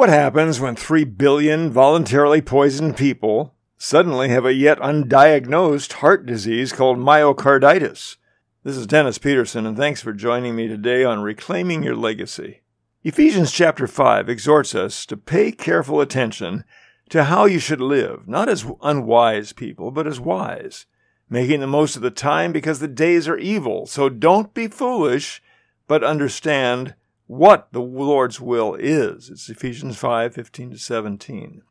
What happens when 3 billion voluntarily poisoned people suddenly have a yet undiagnosed heart disease called myocarditis? This is Dennis Peterson, and thanks for joining me today on Reclaiming Your Legacy. Ephesians chapter 5 exhorts us to pay careful attention to how you should live, not as unwise people, but as wise, making the most of the time because the days are evil. So don't be foolish, but understand what the Lord's will is. It's Ephesians 5 15 to 17.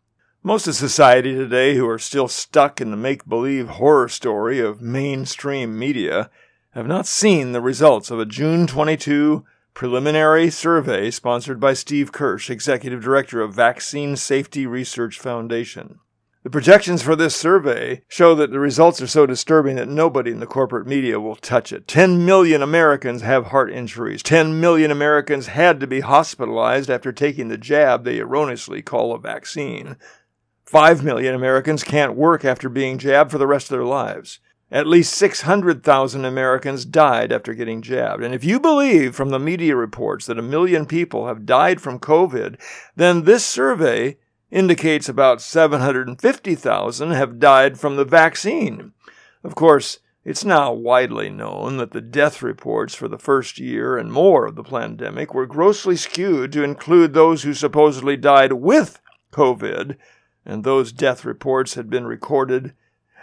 Most of society today who are still stuck in the make believe horror story of mainstream media have not seen the results of a June 22 preliminary survey sponsored by Steve Kirsch, Executive Director of Vaccine Safety Research Foundation. The projections for this survey show that the results are so disturbing that nobody in the corporate media will touch it. 10 million Americans have heart injuries. 10 million Americans had to be hospitalized after taking the jab they erroneously call a vaccine. 5 million Americans can't work after being jabbed for the rest of their lives. At least 600,000 Americans died after getting jabbed. And if you believe from the media reports that a million people have died from COVID, then this survey indicates about 750,000 have died from the vaccine. Of course, it's now widely known that the death reports for the first year and more of the pandemic were grossly skewed to include those who supposedly died with COVID, and those death reports had been recorded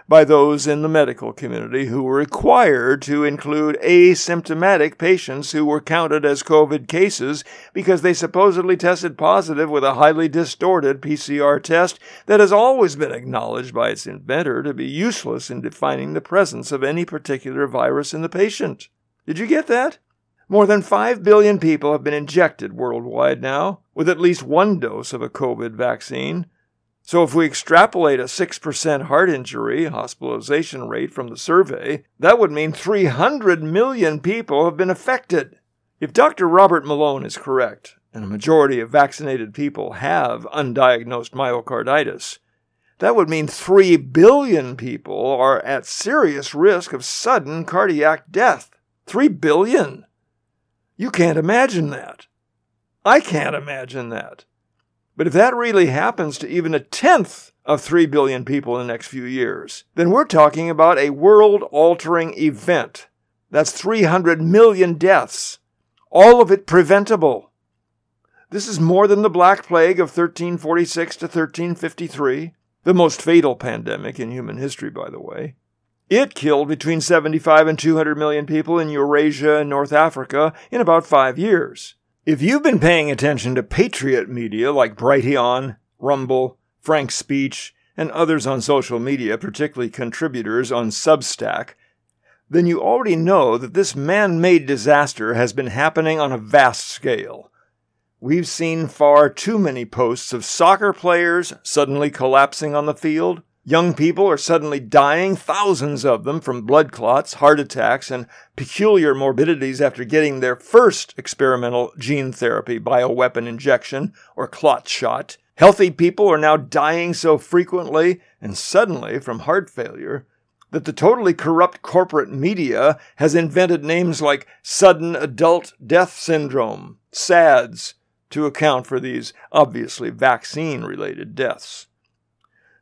by those in the medical community who were required to include asymptomatic patients who were counted as COVID cases because they supposedly tested positive with a highly distorted PCR test that has always been acknowledged by its inventor to be useless in defining the presence of any particular virus in the patient. Did you get that? More than 5 billion people have been injected worldwide now with at least one dose of a COVID vaccine. So if we extrapolate a 6% heart injury hospitalization rate from the survey, that would mean 300 million people have been affected. If Dr. Robert Malone is correct, and a majority of vaccinated people have undiagnosed myocarditis, that would mean 3 billion people are at serious risk of sudden cardiac death. 3 billion! You can't imagine that. I can't imagine that. But if that really happens to even a tenth of 3 billion people in the next few years, then we're talking about a world altering event. That's 300 million deaths, all of it preventable. This is more than the Black Plague of 1346 to 1353, the most fatal pandemic in human history, by the way. It killed between 75 and 200 million people in Eurasia and North Africa in about five years. If you've been paying attention to patriot media like Brighteon, Rumble, Frank Speech, and others on social media, particularly contributors on Substack, then you already know that this man made disaster has been happening on a vast scale. We've seen far too many posts of soccer players suddenly collapsing on the field, Young people are suddenly dying, thousands of them, from blood clots, heart attacks, and peculiar morbidities after getting their first experimental gene therapy bioweapon injection or clot shot. Healthy people are now dying so frequently and suddenly from heart failure that the totally corrupt corporate media has invented names like sudden adult death syndrome, SADS, to account for these obviously vaccine related deaths.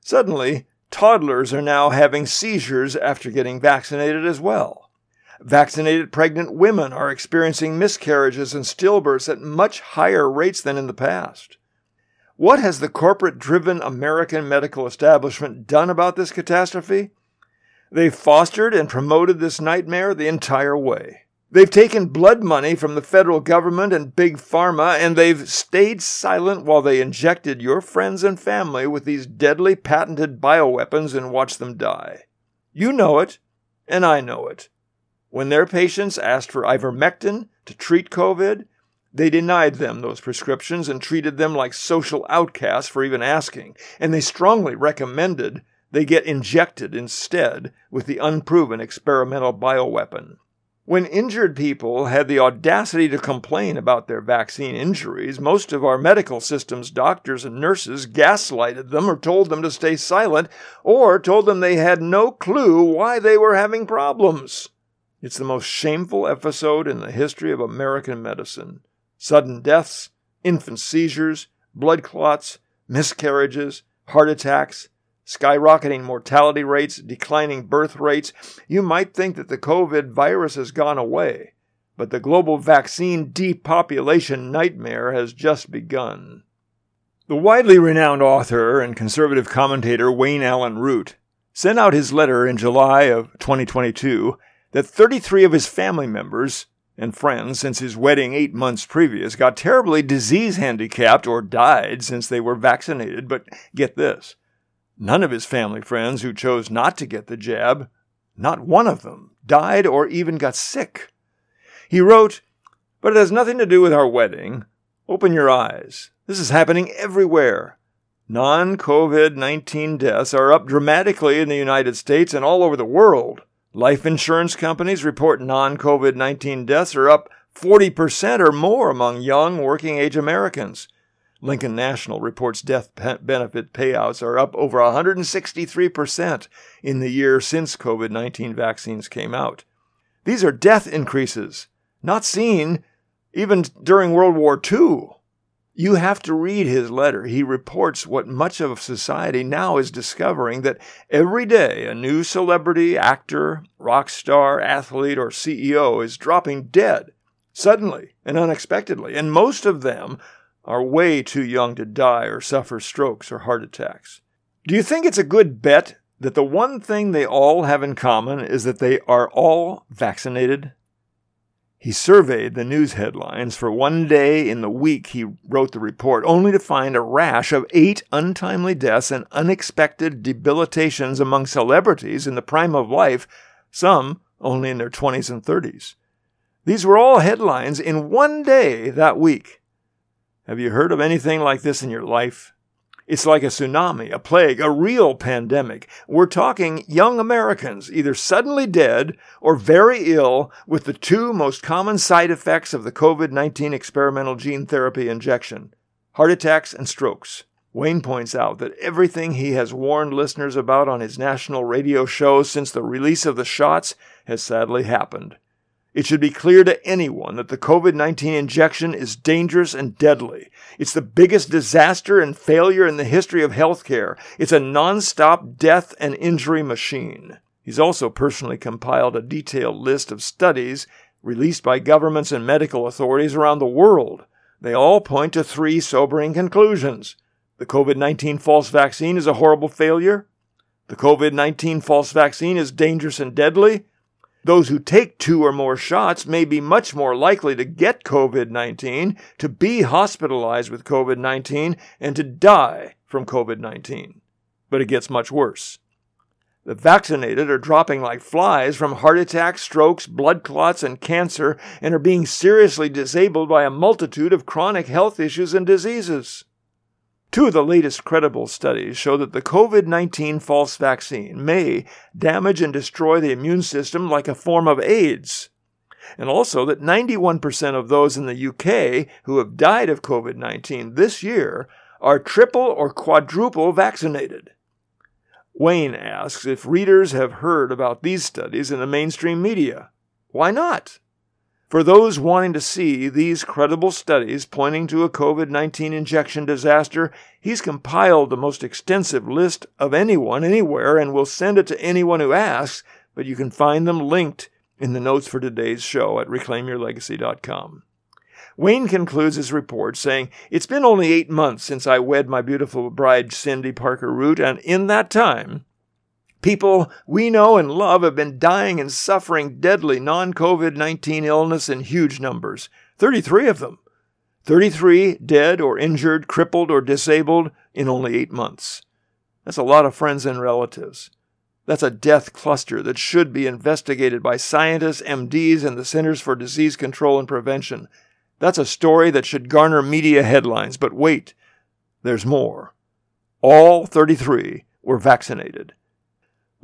Suddenly, Toddlers are now having seizures after getting vaccinated as well. Vaccinated pregnant women are experiencing miscarriages and stillbirths at much higher rates than in the past. What has the corporate driven American medical establishment done about this catastrophe? They've fostered and promoted this nightmare the entire way. They've taken blood money from the federal government and big pharma, and they've stayed silent while they injected your friends and family with these deadly patented bioweapons and watched them die. You know it, and I know it. When their patients asked for ivermectin to treat COVID, they denied them those prescriptions and treated them like social outcasts for even asking, and they strongly recommended they get injected instead with the unproven experimental bioweapon. When injured people had the audacity to complain about their vaccine injuries, most of our medical system's doctors and nurses gaslighted them or told them to stay silent or told them they had no clue why they were having problems. It's the most shameful episode in the history of American medicine. Sudden deaths, infant seizures, blood clots, miscarriages, heart attacks, skyrocketing mortality rates, declining birth rates. You might think that the COVID virus has gone away, but the global vaccine depopulation nightmare has just begun. The widely renowned author and conservative commentator Wayne Allyn Root sent out his letter in July of 2022 that 33 of his family members and friends since his wedding eight months previous got terribly disease handicapped or died since they were vaccinated. But get this none of his family friends who chose not to get the jab, not one of them, died or even got sick. He wrote, But it has nothing to do with our wedding. Open your eyes. This is happening everywhere. Non COVID 19 deaths are up dramatically in the United States and all over the world. Life insurance companies report non COVID 19 deaths are up 40% or more among young working age Americans. Lincoln National reports death benefit payouts are up over 163% in the year since COVID 19 vaccines came out. These are death increases, not seen even during World War II. You have to read his letter. He reports what much of society now is discovering that every day a new celebrity, actor, rock star, athlete, or CEO is dropping dead suddenly and unexpectedly, and most of them are way too young to die or suffer strokes or heart attacks. Do you think it's a good bet that the one thing they all have in common is that they are all vaccinated? He surveyed the news headlines for one day in the week he wrote the report, only to find a rash of eight untimely deaths and unexpected debilitations among celebrities in the prime of life, some only in their 20s and 30s. These were all headlines in one day that week. Have you heard of anything like this in your life? It's like a tsunami, a plague, a real pandemic. We're talking young Americans either suddenly dead or very ill with the two most common side effects of the COVID 19 experimental gene therapy injection heart attacks and strokes. Wayne points out that everything he has warned listeners about on his national radio shows since the release of the shots has sadly happened. It should be clear to anyone that the COVID 19 injection is dangerous and deadly. It's the biggest disaster and failure in the history of healthcare. It's a non-stop death and injury machine. He's also personally compiled a detailed list of studies released by governments and medical authorities around the world. They all point to three sobering conclusions. The COVID 19 false vaccine is a horrible failure. The COVID 19 false vaccine is dangerous and deadly. Those who take two or more shots may be much more likely to get COVID 19, to be hospitalized with COVID 19, and to die from COVID 19. But it gets much worse. The vaccinated are dropping like flies from heart attacks, strokes, blood clots, and cancer, and are being seriously disabled by a multitude of chronic health issues and diseases. Two of the latest credible studies show that the COVID 19 false vaccine may damage and destroy the immune system like a form of AIDS, and also that 91% of those in the UK who have died of COVID 19 this year are triple or quadruple vaccinated. Wayne asks if readers have heard about these studies in the mainstream media. Why not? For those wanting to see these credible studies pointing to a COVID 19 injection disaster, he's compiled the most extensive list of anyone, anywhere, and will send it to anyone who asks, but you can find them linked in the notes for today's show at reclaimyourlegacy.com. Wayne concludes his report saying, It's been only eight months since I wed my beautiful bride, Cindy Parker Root, and in that time, People we know and love have been dying and suffering deadly non COVID 19 illness in huge numbers 33 of them. 33 dead or injured, crippled or disabled in only eight months. That's a lot of friends and relatives. That's a death cluster that should be investigated by scientists, MDs, and the Centers for Disease Control and Prevention. That's a story that should garner media headlines. But wait, there's more. All 33 were vaccinated.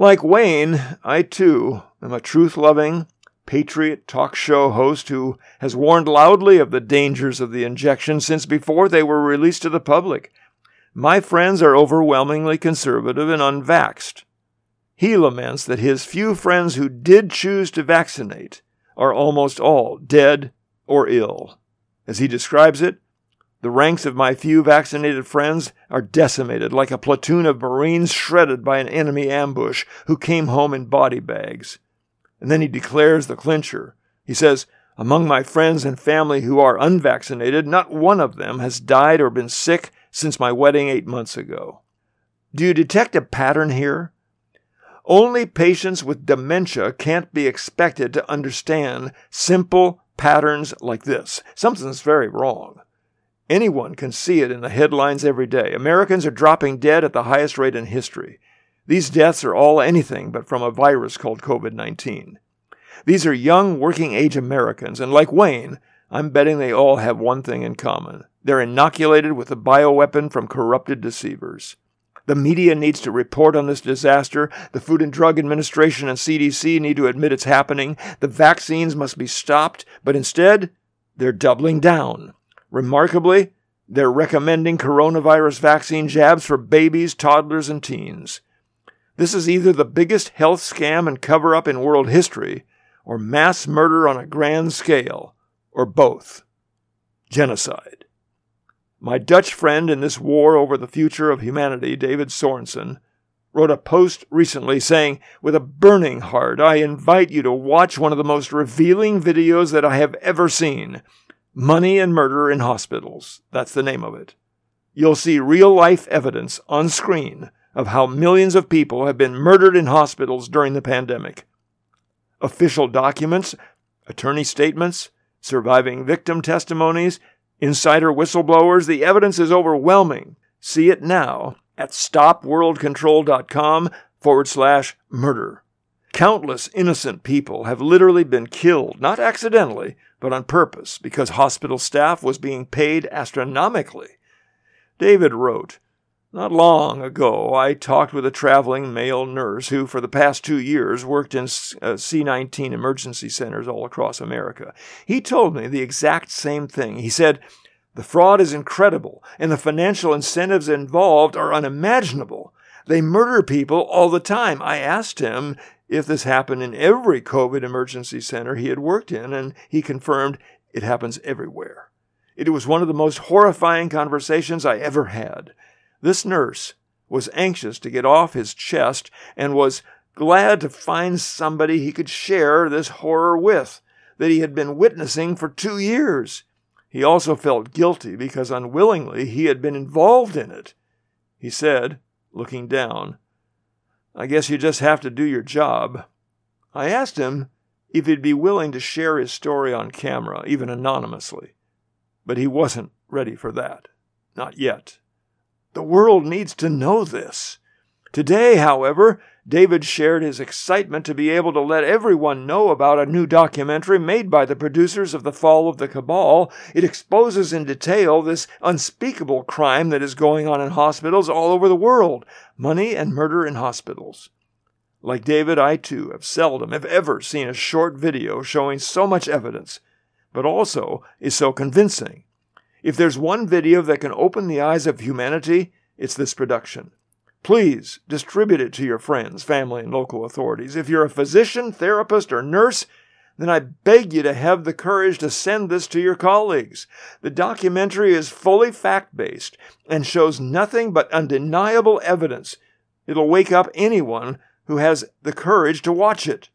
Like Wayne, I too am a truth loving, patriot talk show host who has warned loudly of the dangers of the injection since before they were released to the public. My friends are overwhelmingly conservative and unvaxxed. He laments that his few friends who did choose to vaccinate are almost all dead or ill. As he describes it, The ranks of my few vaccinated friends are decimated like a platoon of Marines shredded by an enemy ambush who came home in body bags. And then he declares the clincher. He says, Among my friends and family who are unvaccinated, not one of them has died or been sick since my wedding eight months ago. Do you detect a pattern here? Only patients with dementia can't be expected to understand simple patterns like this. Something's very wrong. Anyone can see it in the headlines every day. Americans are dropping dead at the highest rate in history. These deaths are all anything but from a virus called COVID 19. These are young, working age Americans, and like Wayne, I'm betting they all have one thing in common. They're inoculated with a bioweapon from corrupted deceivers. The media needs to report on this disaster. The Food and Drug Administration and CDC need to admit it's happening. The vaccines must be stopped, but instead, they're doubling down. Remarkably, they're recommending coronavirus vaccine jabs for babies, toddlers, and teens. This is either the biggest health scam and cover up in world history, or mass murder on a grand scale, or both. Genocide. My Dutch friend in this war over the future of humanity, David Sorensen, wrote a post recently saying, With a burning heart, I invite you to watch one of the most revealing videos that I have ever seen Money and Murder in Hospitals. That's the name of it. You'll see real life evidence on screen of how millions of people have been murdered in hospitals during the pandemic. Official documents, attorney statements, surviving victim testimonies, insider whistleblowers, the evidence is overwhelming. See it now at stopworldcontrol.com forward slash murder. Countless innocent people have literally been killed, not accidentally, but on purpose, because hospital staff was being paid astronomically. David wrote, Not long ago, I talked with a traveling male nurse who, for the past two years, worked in uh, C 19 emergency centers all across America. He told me the exact same thing. He said, The fraud is incredible, and the financial incentives involved are unimaginable. They murder people all the time. I asked him if this happened in every COVID emergency center he had worked in, and he confirmed it happens everywhere. It was one of the most horrifying conversations I ever had. This nurse was anxious to get off his chest and was glad to find somebody he could share this horror with that he had been witnessing for two years. He also felt guilty because unwillingly he had been involved in it. He said, looking down, I guess you just have to do your job. I asked him if he'd be willing to share his story on camera, even anonymously. But he wasn't ready for that. Not yet. The world needs to know this. Today, however, David shared his excitement to be able to let everyone know about a new documentary made by the producers of The Fall of the Cabal. It exposes in detail this unspeakable crime that is going on in hospitals all over the world money and murder in hospitals. Like David, I too have seldom, if ever, seen a short video showing so much evidence, but also is so convincing. If there's one video that can open the eyes of humanity, it's this production. Please distribute it to your friends, family, and local authorities. If you're a physician, therapist, or nurse, then I beg you to have the courage to send this to your colleagues. The documentary is fully fact based and shows nothing but undeniable evidence. It'll wake up anyone who has the courage to watch it.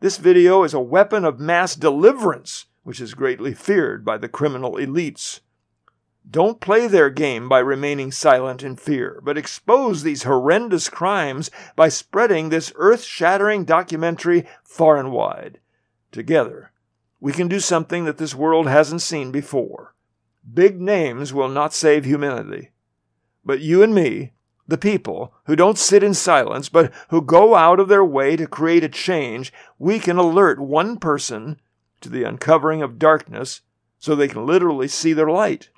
This video is a weapon of mass deliverance, which is greatly feared by the criminal elites. Don't play their game by remaining silent in fear, but expose these horrendous crimes by spreading this earth shattering documentary far and wide. Together, we can do something that this world hasn't seen before. Big names will not save humanity. But you and me, the people who don't sit in silence, but who go out of their way to create a change, we can alert one person to the uncovering of darkness so they can literally see their light.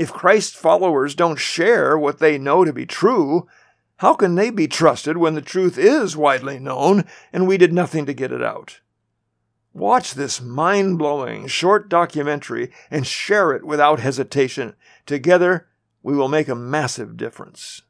If Christ's followers don't share what they know to be true, how can they be trusted when the truth is widely known and we did nothing to get it out? Watch this mind blowing short documentary and share it without hesitation. Together, we will make a massive difference.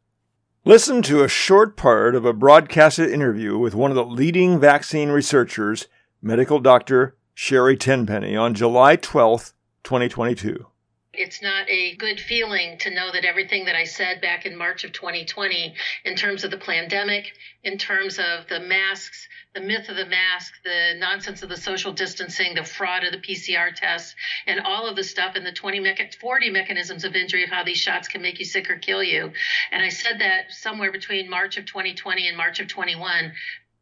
Listen to a short part of a broadcasted interview with one of the leading vaccine researchers, medical doctor Sherry Tenpenny, on July 12, 2022. It's not a good feeling to know that everything that I said back in March of 2020, in terms of the pandemic, in terms of the masks, the myth of the mask, the nonsense of the social distancing, the fraud of the PCR tests, and all of the stuff and the 20 mecha- 40 mechanisms of injury of how these shots can make you sick or kill you. And I said that somewhere between March of 2020 and March of 21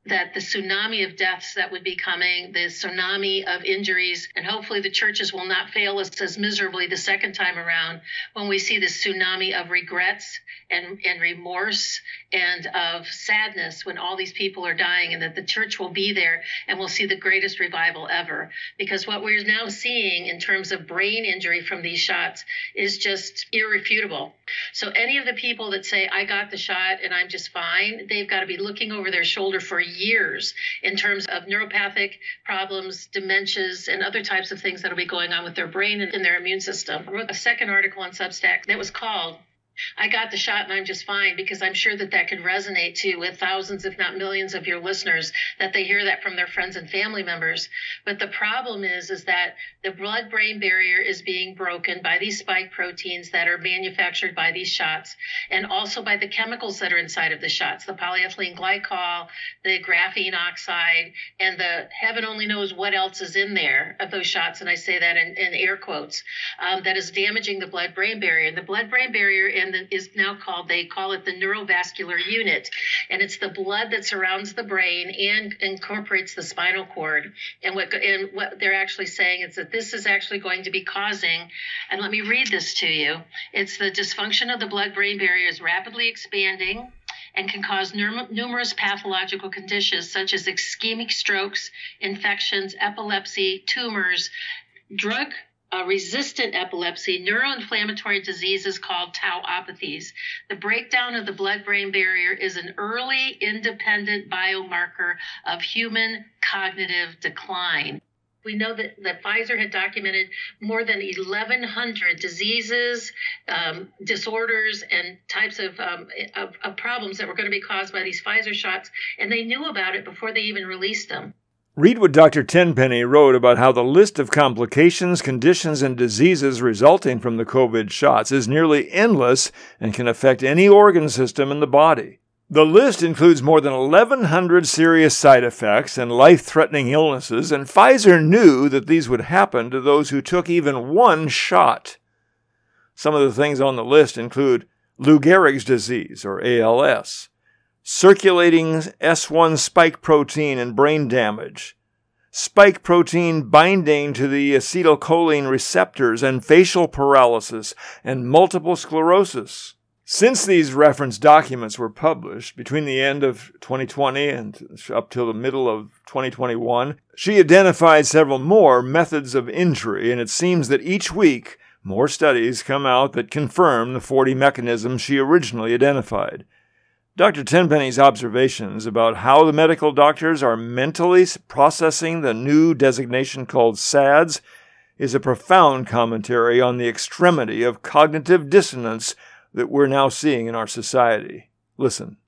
that the tsunami of deaths that would be coming, the tsunami of injuries, and hopefully the churches will not fail us as miserably the second time around when we see this tsunami of regrets and, and remorse and of sadness when all these people are dying, and that the church will be there and we'll see the greatest revival ever. Because what we're now seeing in terms of brain injury from these shots is just irrefutable. So, any of the people that say, I got the shot and I'm just fine, they've got to be looking over their shoulder for years in terms of neuropathic problems, dementias, and other types of things that'll be going on with their brain and their immune system. I wrote a second article on Substack that was called I got the shot and I'm just fine because I'm sure that that could resonate too with thousands, if not millions, of your listeners that they hear that from their friends and family members. But the problem is, is that the blood-brain barrier is being broken by these spike proteins that are manufactured by these shots, and also by the chemicals that are inside of the shots, the polyethylene glycol, the graphene oxide, and the heaven only knows what else is in there of those shots. And I say that in, in air quotes, um, that is damaging the blood-brain barrier. And the blood-brain barrier in and is now called, they call it the neurovascular unit. And it's the blood that surrounds the brain and incorporates the spinal cord. And what, and what they're actually saying is that this is actually going to be causing, and let me read this to you. It's the dysfunction of the blood brain barrier is rapidly expanding and can cause numerous pathological conditions such as ischemic strokes, infections, epilepsy, tumors, drug a resistant epilepsy, neuroinflammatory diseases called tauopathies. The breakdown of the blood brain barrier is an early independent biomarker of human cognitive decline. We know that, that Pfizer had documented more than 1,100 diseases, um, disorders, and types of, um, of, of problems that were going to be caused by these Pfizer shots, and they knew about it before they even released them. Read what Dr. Tenpenny wrote about how the list of complications, conditions, and diseases resulting from the COVID shots is nearly endless and can affect any organ system in the body. The list includes more than 1,100 serious side effects and life threatening illnesses, and Pfizer knew that these would happen to those who took even one shot. Some of the things on the list include Lou Gehrig's disease, or ALS, circulating S1 spike protein and brain damage, spike protein binding to the acetylcholine receptors and facial paralysis and multiple sclerosis. Since these reference documents were published between the end of 2020 and up till the middle of 2021, she identified several more methods of injury, and it seems that each week more studies come out that confirm the 40 mechanisms she originally identified. Dr. Tenpenny's observations about how the medical doctors are mentally processing the new designation called SADS is a profound commentary on the extremity of cognitive dissonance that we're now seeing in our society. Listen.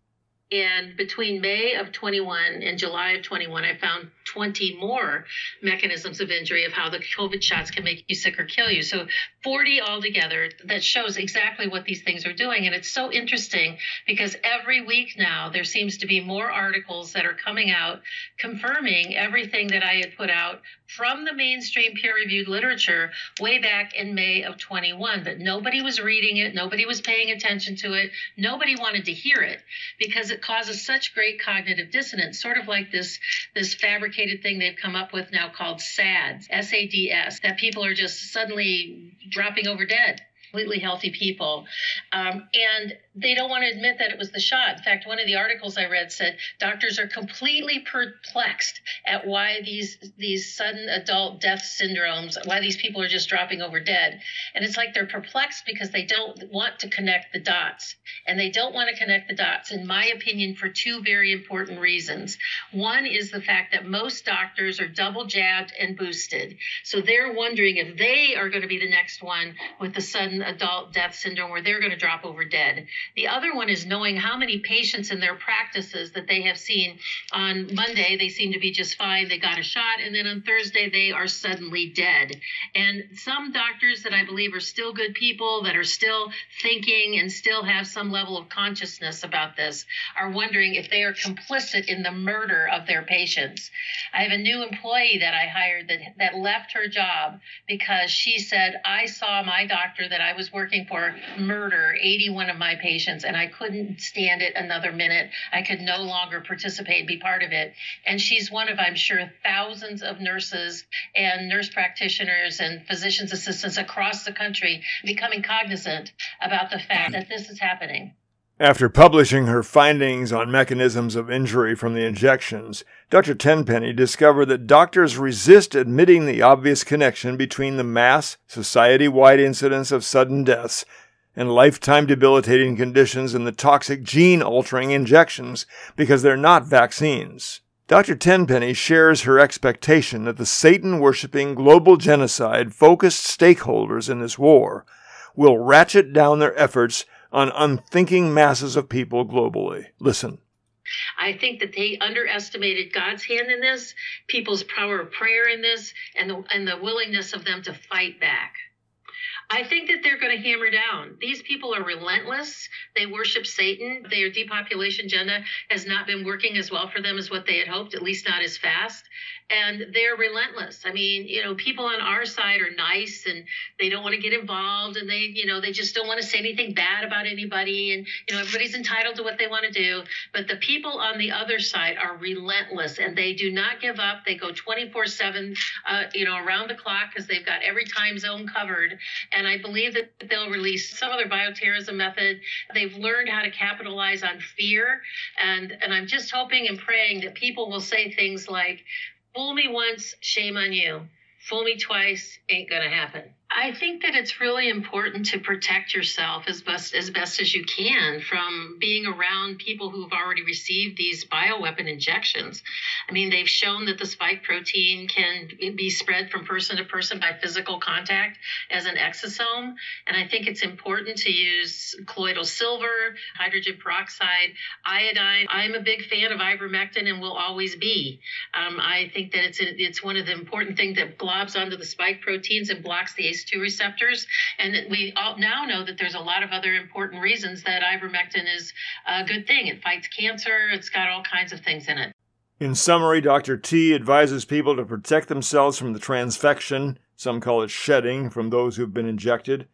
And between May of 21 and July of 21, I found 20 more mechanisms of injury of how the COVID shots can make you sick or kill you. So 40 altogether that shows exactly what these things are doing. And it's so interesting because every week now there seems to be more articles that are coming out confirming everything that I had put out from the mainstream peer reviewed literature way back in May of 21. But nobody was reading it, nobody was paying attention to it, nobody wanted to hear it because it causes such great cognitive dissonance, sort of like this, this fabricated thing they've come up with now called SADS, S A D S, that people are just suddenly dropping over dead completely healthy people. Um, and they don't want to admit that it was the shot. In fact, one of the articles I read said doctors are completely perplexed at why these these sudden adult death syndromes, why these people are just dropping over dead. And it's like they're perplexed because they don't want to connect the dots. And they don't want to connect the dots, in my opinion, for two very important reasons. One is the fact that most doctors are double jabbed and boosted. So they're wondering if they are going to be the next one with the sudden adult death syndrome where they're going to drop over dead. The other one is knowing how many patients in their practices that they have seen. On Monday, they seem to be just fine. They got a shot, and then on Thursday, they are suddenly dead. And some doctors that I believe are still good people that are still thinking and still have some level of consciousness about this are wondering if they are complicit in the murder of their patients. I have a new employee that I hired that, that left her job because she said, I saw my doctor that I was working for murder 81 of my patients and I couldn't stand it another minute. I could no longer participate, be part of it. And she's one of, I'm sure, thousands of nurses and nurse practitioners and physician's assistants across the country becoming cognizant about the fact that this is happening. After publishing her findings on mechanisms of injury from the injections, Dr. Tenpenny discovered that doctors resist admitting the obvious connection between the mass, society wide incidence of sudden deaths and lifetime debilitating conditions and the toxic gene altering injections because they're not vaccines. Dr. Tenpenny shares her expectation that the Satan worshipping global genocide focused stakeholders in this war will ratchet down their efforts on unthinking masses of people globally. Listen. I think that they underestimated God's hand in this, people's power of prayer in this, and the, and the willingness of them to fight back. I think that they're going to hammer down. These people are relentless. They worship Satan. Their depopulation agenda has not been working as well for them as what they had hoped, at least not as fast and they're relentless. I mean, you know, people on our side are nice and they don't want to get involved and they, you know, they just don't want to say anything bad about anybody and you know, everybody's entitled to what they want to do, but the people on the other side are relentless and they do not give up. They go 24/7 uh, you know, around the clock cuz they've got every time zone covered and I believe that they'll release some other bioterrorism method. They've learned how to capitalize on fear and and I'm just hoping and praying that people will say things like Fool me once, shame on you. Fool me twice, ain't gonna happen. I think that it's really important to protect yourself as best as best as you can from being around people who've already received these bioweapon injections. I mean, they've shown that the spike protein can be spread from person to person by physical contact as an exosome, and I think it's important to use colloidal silver, hydrogen peroxide, iodine. I'm a big fan of ivermectin and will always be. Um, I think that it's it's one of the important things that globs onto the spike proteins and blocks the ACE2 receptors. And we all now know that there's a lot of other important reasons that ivermectin is a good thing. It fights cancer, it's got all kinds of things in it. In summary, Dr. T advises people to protect themselves from the transfection, some call it shedding, from those who've been injected.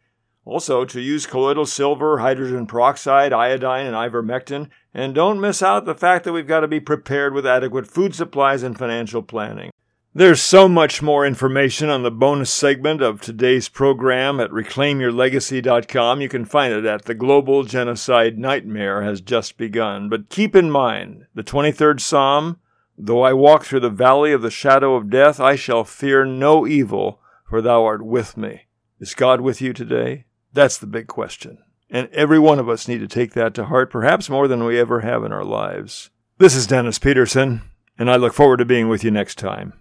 Also, to use colloidal silver, hydrogen peroxide, iodine, and ivermectin. And don't miss out the fact that we've got to be prepared with adequate food supplies and financial planning. There's so much more information on the bonus segment of today's program at reclaimyourlegacy.com. You can find it at The Global Genocide Nightmare Has Just Begun. But keep in mind the 23rd Psalm Though I walk through the valley of the shadow of death, I shall fear no evil, for thou art with me. Is God with you today? That's the big question. And every one of us need to take that to heart, perhaps more than we ever have in our lives. This is Dennis Peterson, and I look forward to being with you next time.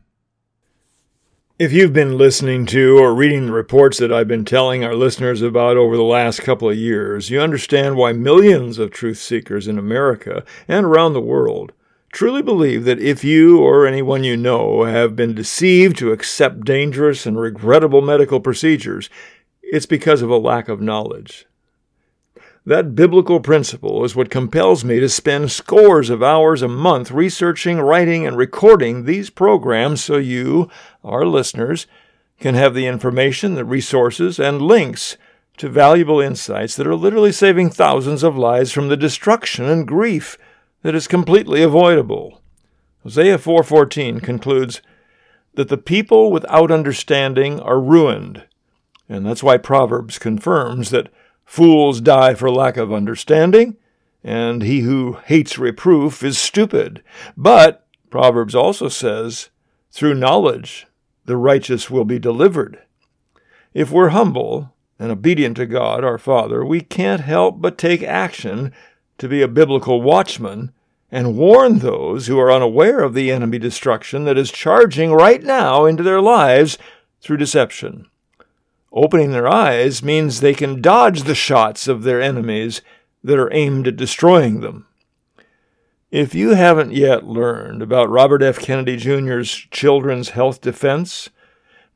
If you've been listening to or reading the reports that I've been telling our listeners about over the last couple of years, you understand why millions of truth seekers in America and around the world truly believe that if you or anyone you know have been deceived to accept dangerous and regrettable medical procedures, it's because of a lack of knowledge. That biblical principle is what compels me to spend scores of hours a month researching, writing, and recording these programs so you, our listeners, can have the information, the resources, and links to valuable insights that are literally saving thousands of lives from the destruction and grief that is completely avoidable. Hosea 4:14 concludes that the people without understanding are ruined. And that's why Proverbs confirms that Fools die for lack of understanding, and he who hates reproof is stupid. But, Proverbs also says, through knowledge the righteous will be delivered. If we're humble and obedient to God, our Father, we can't help but take action to be a biblical watchman and warn those who are unaware of the enemy destruction that is charging right now into their lives through deception. Opening their eyes means they can dodge the shots of their enemies that are aimed at destroying them. If you haven't yet learned about Robert F. Kennedy Jr.'s Children's Health Defense,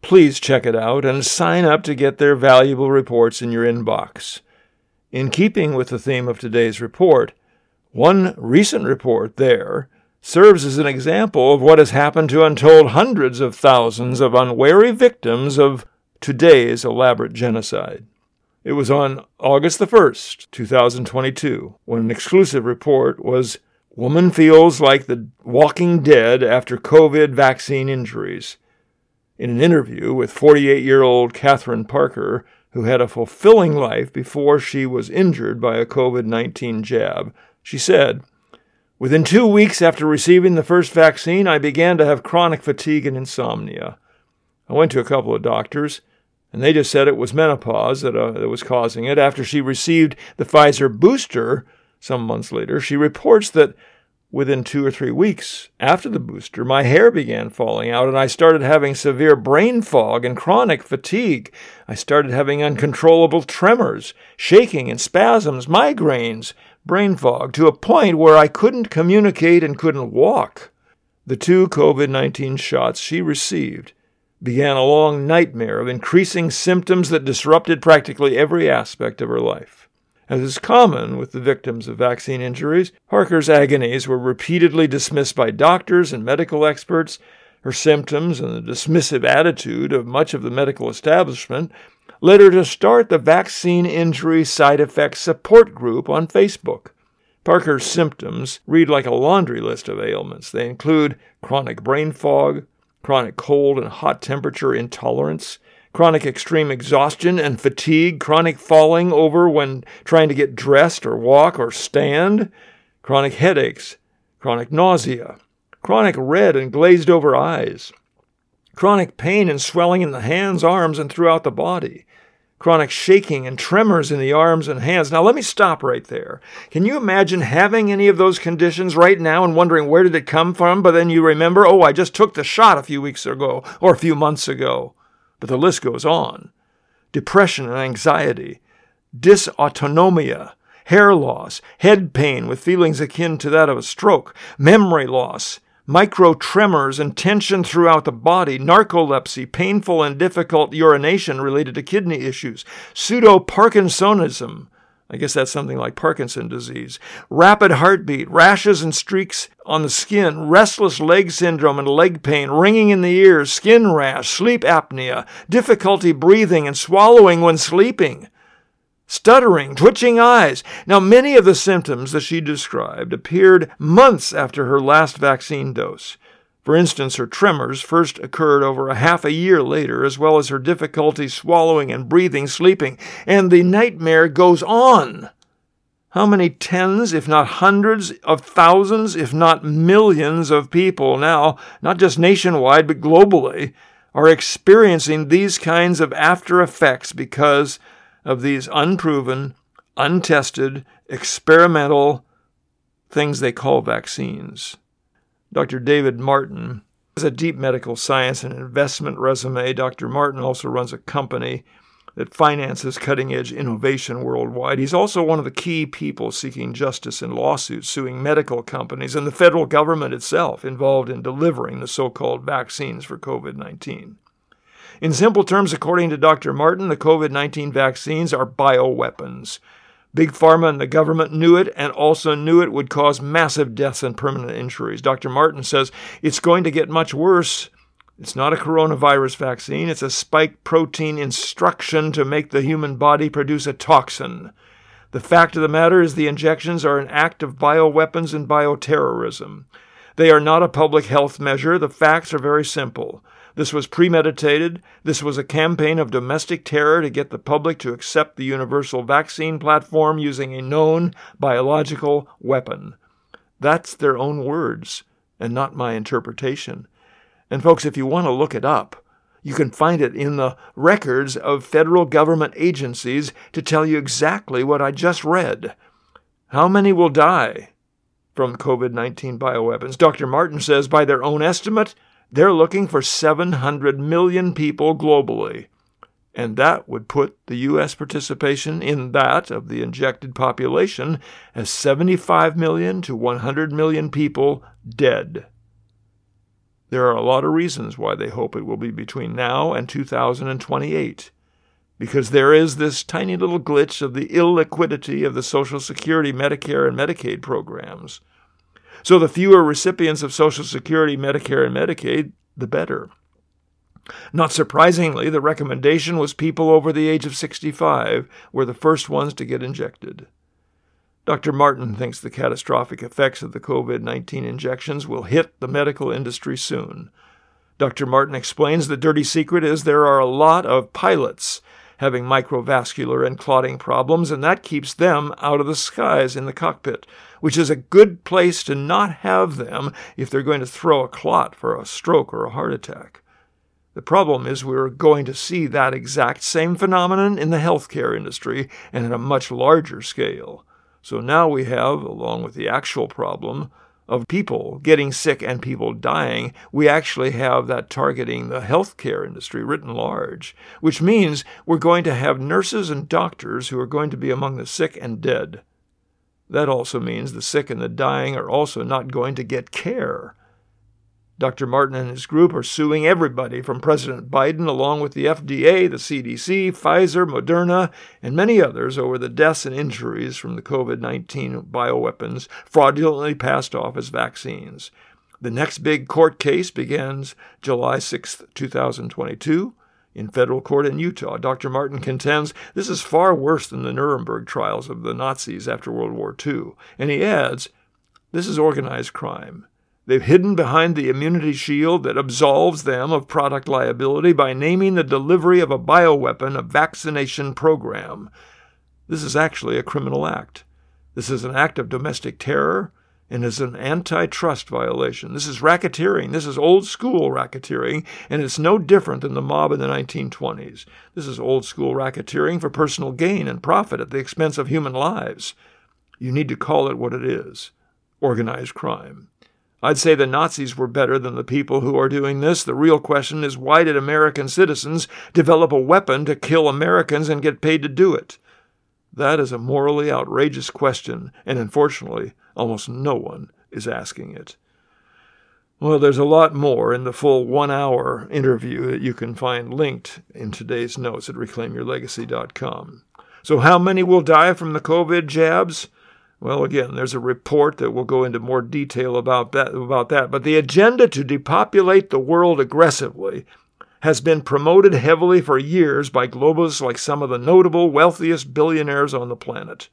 please check it out and sign up to get their valuable reports in your inbox. In keeping with the theme of today's report, one recent report there serves as an example of what has happened to untold hundreds of thousands of unwary victims of today's elaborate genocide. It was on August the 1st, 2022, when an exclusive report was Woman feels like the walking dead after COVID vaccine injuries. In an interview with 48 year old Catherine Parker, who had a fulfilling life before she was injured by a COVID 19 jab, she said, Within two weeks after receiving the first vaccine, I began to have chronic fatigue and insomnia. I went to a couple of doctors, and they just said it was menopause that, uh, that was causing it. After she received the Pfizer booster some months later, she reports that Within two or three weeks after the booster, my hair began falling out and I started having severe brain fog and chronic fatigue. I started having uncontrollable tremors, shaking and spasms, migraines, brain fog, to a point where I couldn't communicate and couldn't walk. The two COVID 19 shots she received began a long nightmare of increasing symptoms that disrupted practically every aspect of her life. As is common with the victims of vaccine injuries, Parker's agonies were repeatedly dismissed by doctors and medical experts. Her symptoms and the dismissive attitude of much of the medical establishment led her to start the Vaccine Injury Side Effects Support Group on Facebook. Parker's symptoms read like a laundry list of ailments. They include chronic brain fog, chronic cold and hot temperature intolerance, chronic extreme exhaustion and fatigue, chronic falling over when trying to get dressed or walk or stand, chronic headaches, chronic nausea, chronic red and glazed over eyes, chronic pain and swelling in the hands, arms, and throughout the body, chronic shaking and tremors in the arms and hands. Now, let me stop right there. Can you imagine having any of those conditions right now and wondering where did it come from? But then you remember, oh, I just took the shot a few weeks ago or a few months ago but the list goes on. Depression and anxiety, dysautonomia, hair loss, head pain with feelings akin to that of a stroke, memory loss, micro tremors and tension throughout the body, narcolepsy, painful and difficult urination related to kidney issues, pseudo Parkinsonism, I guess that's something like Parkinson disease. Rapid heartbeat, rashes and streaks on the skin, restless leg syndrome and leg pain, ringing in the ears, skin rash, sleep apnea, difficulty breathing and swallowing when sleeping, stuttering, twitching eyes. Now, many of the symptoms that she described appeared months after her last vaccine dose. For instance, her tremors first occurred over a half a year later, as well as her difficulty swallowing and breathing, sleeping, and the nightmare goes on. How many tens, if not hundreds of thousands, if not millions of people now, not just nationwide, but globally, are experiencing these kinds of after effects because of these unproven, untested, experimental things they call vaccines? Dr. David Martin has a deep medical science and investment resume. Dr. Martin also runs a company that finances cutting edge innovation worldwide. He's also one of the key people seeking justice in lawsuits, suing medical companies and the federal government itself involved in delivering the so called vaccines for COVID 19. In simple terms, according to Dr. Martin, the COVID 19 vaccines are bioweapons Big Pharma and the government knew it and also knew it would cause massive deaths and permanent injuries. Dr. Martin says it's going to get much worse. It's not a coronavirus vaccine, it's a spike protein instruction to make the human body produce a toxin. The fact of the matter is, the injections are an act of bioweapons and bioterrorism. They are not a public health measure. The facts are very simple. This was premeditated. This was a campaign of domestic terror to get the public to accept the universal vaccine platform using a known biological weapon. That's their own words, and not my interpretation. And, folks, if you want to look it up, you can find it in the records of federal government agencies to tell you exactly what I just read. How many will die from COVID 19 bioweapons? Dr. Martin says, by their own estimate, they're looking for 700 million people globally. and that would put the U.S. participation in that of the injected population as 75 million to 100 million people dead. There are a lot of reasons why they hope it will be between now and 2028 because there is this tiny little glitch of the illiquidity of the Social Security, Medicare, and Medicaid programs. So the fewer recipients of Social Security, Medicare, and Medicaid, the better. Not surprisingly, the recommendation was people over the age of 65 were the first ones to get injected. Dr. Martin thinks the catastrophic effects of the COVID 19 injections will hit the medical industry soon. Dr. Martin explains the dirty secret is there are a lot of pilots having microvascular and clotting problems, and that keeps them out of the skies in the cockpit, which is a good place to not have them if they're going to throw a clot for a stroke or a heart attack. The problem is we're going to see that exact same phenomenon in the healthcare industry and at a much larger scale. So now we have, along with the actual problem, of people getting sick and people dying, we actually have that targeting the healthcare industry written large, which means we're going to have nurses and doctors who are going to be among the sick and dead. That also means the sick and the dying are also not going to get care. Dr. Martin and his group are suing everybody from President Biden, along with the FDA, the CDC, Pfizer, Moderna, and many others over the deaths and injuries from the COVID 19 bioweapons fraudulently passed off as vaccines. The next big court case begins July 6, 2022. In federal court in Utah, Dr. Martin contends this is far worse than the Nuremberg trials of the Nazis after World War II. And he adds, this is organized crime. They've hidden behind the immunity shield that absolves them of product liability by naming the delivery of a bioweapon a vaccination program. This is actually a criminal act. This is an act of domestic terror and is an antitrust violation. This is racketeering. This is old school racketeering, and it's no different than the mob in the 1920s. This is old school racketeering for personal gain and profit at the expense of human lives. You need to call it what it is organized crime. I'd say the Nazis were better than the people who are doing this. The real question is why did American citizens develop a weapon to kill Americans and get paid to do it? That is a morally outrageous question, and unfortunately, almost no one is asking it. Well, there's a lot more in the full one hour interview that you can find linked in today's notes at reclaimyourlegacy.com. So, how many will die from the COVID jabs? Well, again, there's a report that will go into more detail about that, about that. But the agenda to depopulate the world aggressively has been promoted heavily for years by globalists like some of the notable wealthiest billionaires on the planet.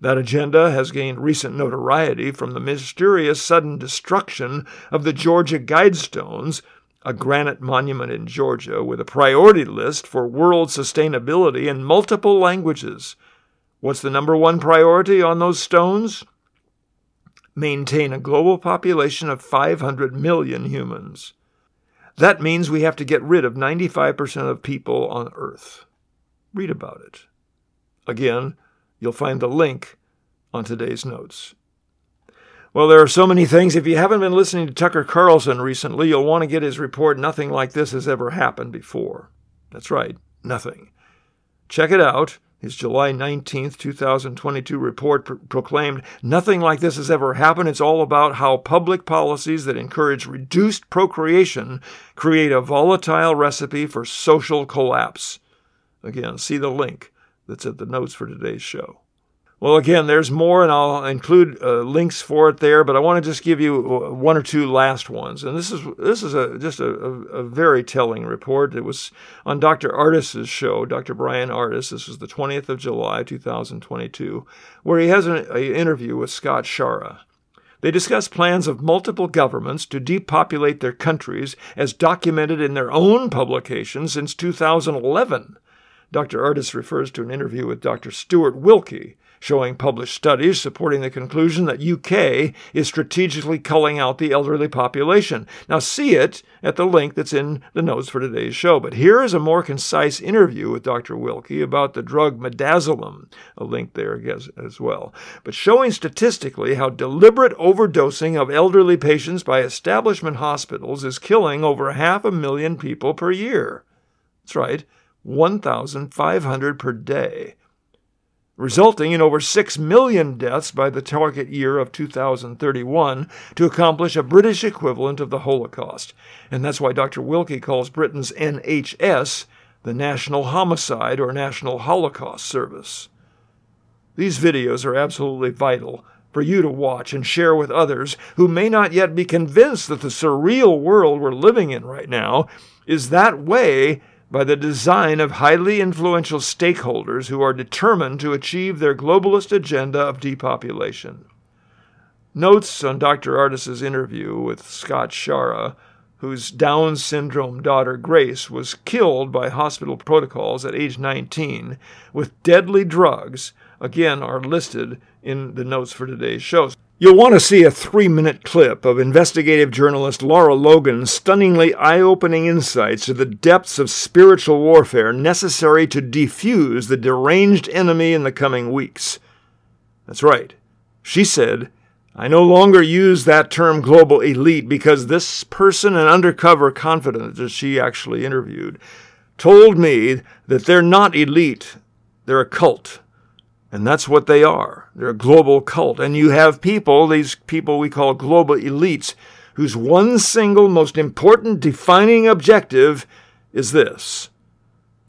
That agenda has gained recent notoriety from the mysterious sudden destruction of the Georgia Guidestones, a granite monument in Georgia with a priority list for world sustainability in multiple languages. What's the number one priority on those stones? Maintain a global population of 500 million humans. That means we have to get rid of 95% of people on Earth. Read about it. Again, you'll find the link on today's notes. Well, there are so many things. If you haven't been listening to Tucker Carlson recently, you'll want to get his report, Nothing Like This Has Ever Happened Before. That's right, nothing. Check it out. His July 19, 2022 report pro- proclaimed nothing like this has ever happened. It's all about how public policies that encourage reduced procreation create a volatile recipe for social collapse. Again, see the link that's at the notes for today's show. Well, again, there's more, and I'll include uh, links for it there. But I want to just give you uh, one or two last ones, and this is this is a just a, a, very telling report. It was on Dr. Ardis's show, Dr. Bryan Ardis. This was the 20th of July, 2022, where he has an interview with Scott Schara. They discuss plans of multiple governments to depopulate their countries as documented in their own publications since 2011. Dr. Ardis refers to an interview with Dr. Stuart Wilkie, showing published studies supporting the conclusion that UK is strategically culling out the elderly population. Now, see it at the link that's in the notes for today's show. But here is a more concise interview with Dr. Wilkie about the drug midazolam, a link there as well, but showing statistically how deliberate overdosing of elderly patients by establishment hospitals is killing over half a million people per year. That's right 1,500 per day, resulting in over 6 million deaths by the target year of 2031 to accomplish a British equivalent of the Holocaust. And that's why Dr. Wilkie calls Britain's NHS the National Homicide or National Holocaust Service. These videos are absolutely vital for you to watch and share with others who may not yet be convinced that the surreal world we're living in right now is that way by the design of highly influential stakeholders who are determined to achieve their globalist agenda of depopulation. Notes on Dr. Ardis's interview with Scott Schara, whose Down syndrome daughter Grace was killed by hospital protocols at age 19 with deadly drugs again are listed in the notes for today's show. You'll want to see a three minute clip of investigative journalist Lara Logan's stunningly eye opening insights to the depths of spiritual warfare necessary to defuse the deranged enemy in the coming weeks. That's right. She said, I no longer use that term global elite because this person, an undercover confidant that she actually interviewed, told me that they're not elite, they're a cult. And that's what they are. They're a global cult. And you have people, these people we call global elites, whose one single most important defining objective is this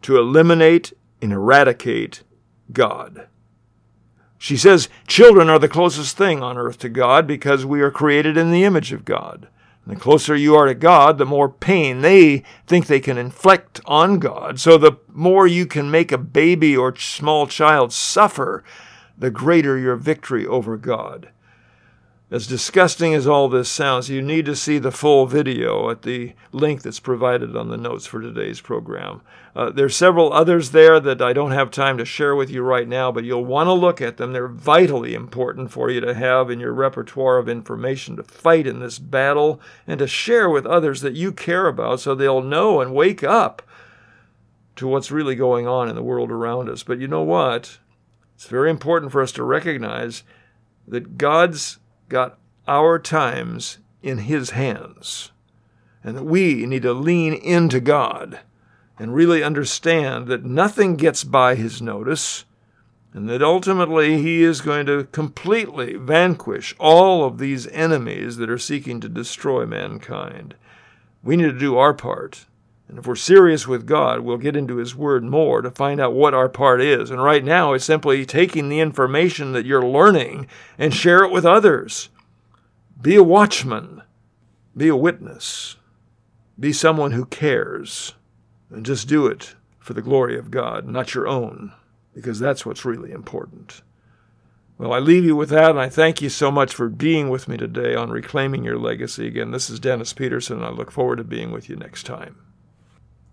to eliminate and eradicate God. She says children are the closest thing on earth to God because we are created in the image of God. And the closer you are to God, the more pain they think they can inflict on God. So the more you can make a baby or small child suffer, the greater your victory over God. As disgusting as all this sounds, you need to see the full video at the link that's provided on the notes for today's program. Uh, there's several others there that I don't have time to share with you right now, but you'll want to look at them. They're vitally important for you to have in your repertoire of information to fight in this battle and to share with others that you care about so they'll know and wake up to what's really going on in the world around us. But you know what? It's very important for us to recognize that God's got our times in His hands, and that we need to lean into God and really understand that nothing gets by His notice, and that ultimately He is going to completely vanquish all of these enemies that are seeking to destroy mankind. We need to do our part. And if we're serious with God, we'll get into His Word more to find out what our part is. And right now, it's simply taking the information that you're learning and share it with others. Be a watchman. Be a witness. Be someone who cares. And just do it for the glory of God, not your own, because that's what's really important. Well, I leave you with that, and I thank you so much for being with me today on Reclaiming Your Legacy. Again, this is Dennis Peterson, and I look forward to being with you next time.